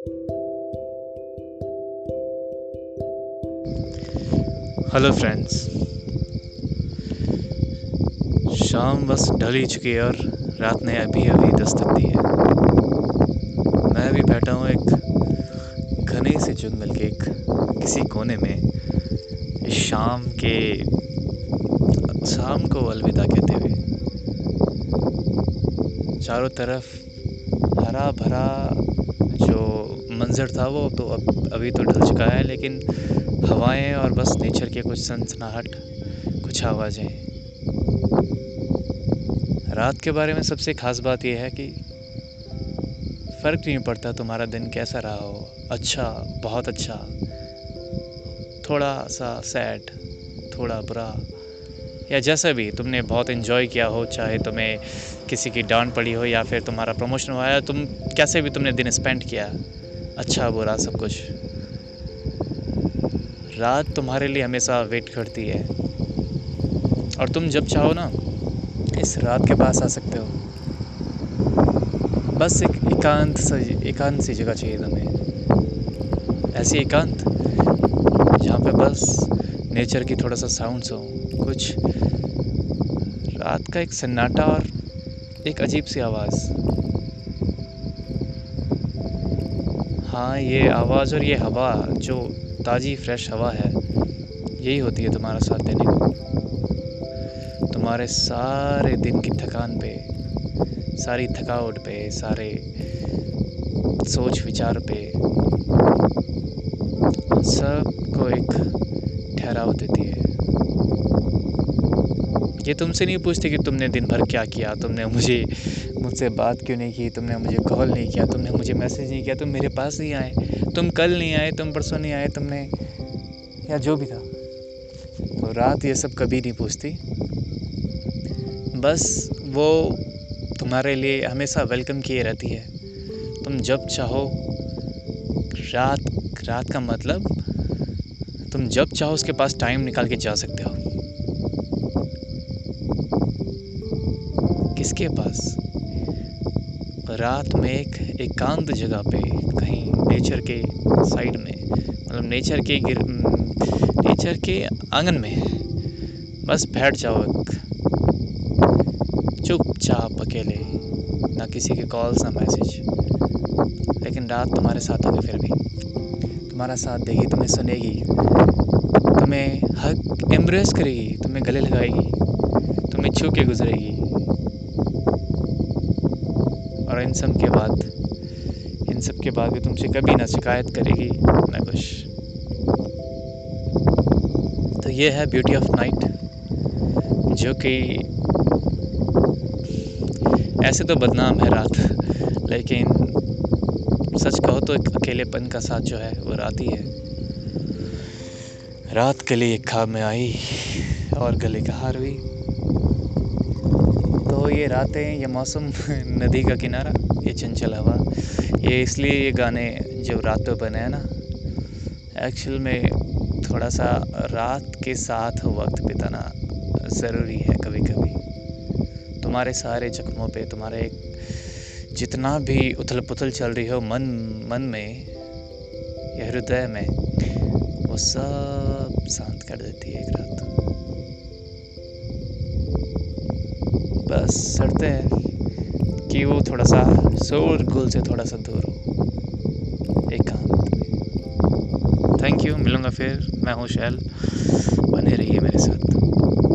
Hello friends शाम बस ढल ही चुकी है और रात ने अभी अभी दस्तक दी है। मैं अभी बैठा हूँ एक घने से जंगल के एक किसी कोने में। शाम के शाम को अलविदा कहते हुए। चारों तरफ़ हरा भरा जो मंज़र था वो तो अब, अभी तो ढल चुका है, लेकिन हवाएँ और बस नेचर के कुछ सनसनाहट, कुछ आवाज़ें। रात के बारे में सबसे ख़ास बात यह है कि फ़र्क नहीं पड़ता तुम्हारा दिन कैसा रहा हो। अच्छा बहुत अच्छा। थोड़ा सा सैड, थोड़ा बुरा। या जैसा भी तुमने बहुत इन्जॉय किया हो, चाहे तुम्हें किसी की डांट पड़ी हो या फिर तुम्हारा प्रमोशन हुआ है, तुम, कैसे भी तुमने दिन स्पेंड किया। अच्छा बुरा सब कुछ। रात तुम्हारे लिए हमेशा वेट करती है। और तुम जब चाहो ना, इस रात के पास आ सकते हो। बस एक एकांत सी एकांत सी जगह चाहिए तुम्हें। ऐसी एकांत जहाँ पे बस नेचर की थोड़ा सा साउंड्स हो, कुछ रात का एक सन्नाटा और एक अजीब सी आवाज़। हाँ ये आवाज़ और ये हवा, जो ताज़ी फ्रेश हवा है, यही होती है तुम्हारा साथ देने को। तुम्हारे सारे दिन की थकान पे, सारी थकावट पे, सारे सोच विचार पे, सबको एक ठहराव देती है। ये तुमसे नहीं पूछते कि तुमने दिन भर क्या किया, तुमने मुझे मुझसे बात क्यों नहीं की, तुमने मुझे कॉल नहीं किया, तुमने मुझे मैसेज नहीं किया, तुम मेरे पास नहीं आए, तुम कल नहीं आए, तुम परसों नहीं आए, तुमने या जो भी था। तो रात ये सब कभी नहीं पूछती। बस वो तुम्हारे लिए हमेशा वेलकम किए रहती है। तुम जब चाहो, रात रात का मतलब तुम जब चाहो उसके पास टाइम निकाल के जा सकते हो। किसके पास? रात में एक एकांत जगह पे, कहीं नेचर के साइड में मतलब नेचर के गिर नेचर के आँगन में। बस बैठ जाओ एक। चुपचाप अकेले। ना किसी के कॉल्स ना मैसेज लेकिन रात तुम्हारे साथ होगी फिर भी। तुम्हारा साथ देगी, तुम्हें सुनेगी। तुम्हें हक एम्ब्रेस करेगी। तुम्हें गले लगाएगी। तुम्हें छू के गुजरेगी। और इन सब के बाद, इन सब के बाद भी तुमसे कभी ना शिकायत करेगी ना कुछ तो ये है ब्यूटी ऑफ़ नाइट जो कि ऐसे तो बदनाम है रात, लेकिन सच कहो तो एक अकेलेपन का साथ जो है, वो रात ही है। रात के लिए खाब में आई और गले का हार हुई। ये रातें, ये मौसम, नदी का किनारा, ये चंचल हवा। ये इसलिए ये गाने जो रात पे बने हैं ना एक्चुअल में थोड़ा सा रात के साथ वक्त बिताना ज़रूरी है कभी कभी तुम्हारे सारे जख्मों पे, तुम्हारे जितना भी उथल पुथल चल रही हो मन मन में, या हृदय में, वो सब शांत कर देती है एक रात। बस शर्त हैं कि वो थोड़ा सा शोर गुल से थोड़ा सा दूर हो। एकांत थैंक यू मिलूँगा फिर। मैं हूँ शैल। बने रहिए मेरे साथ।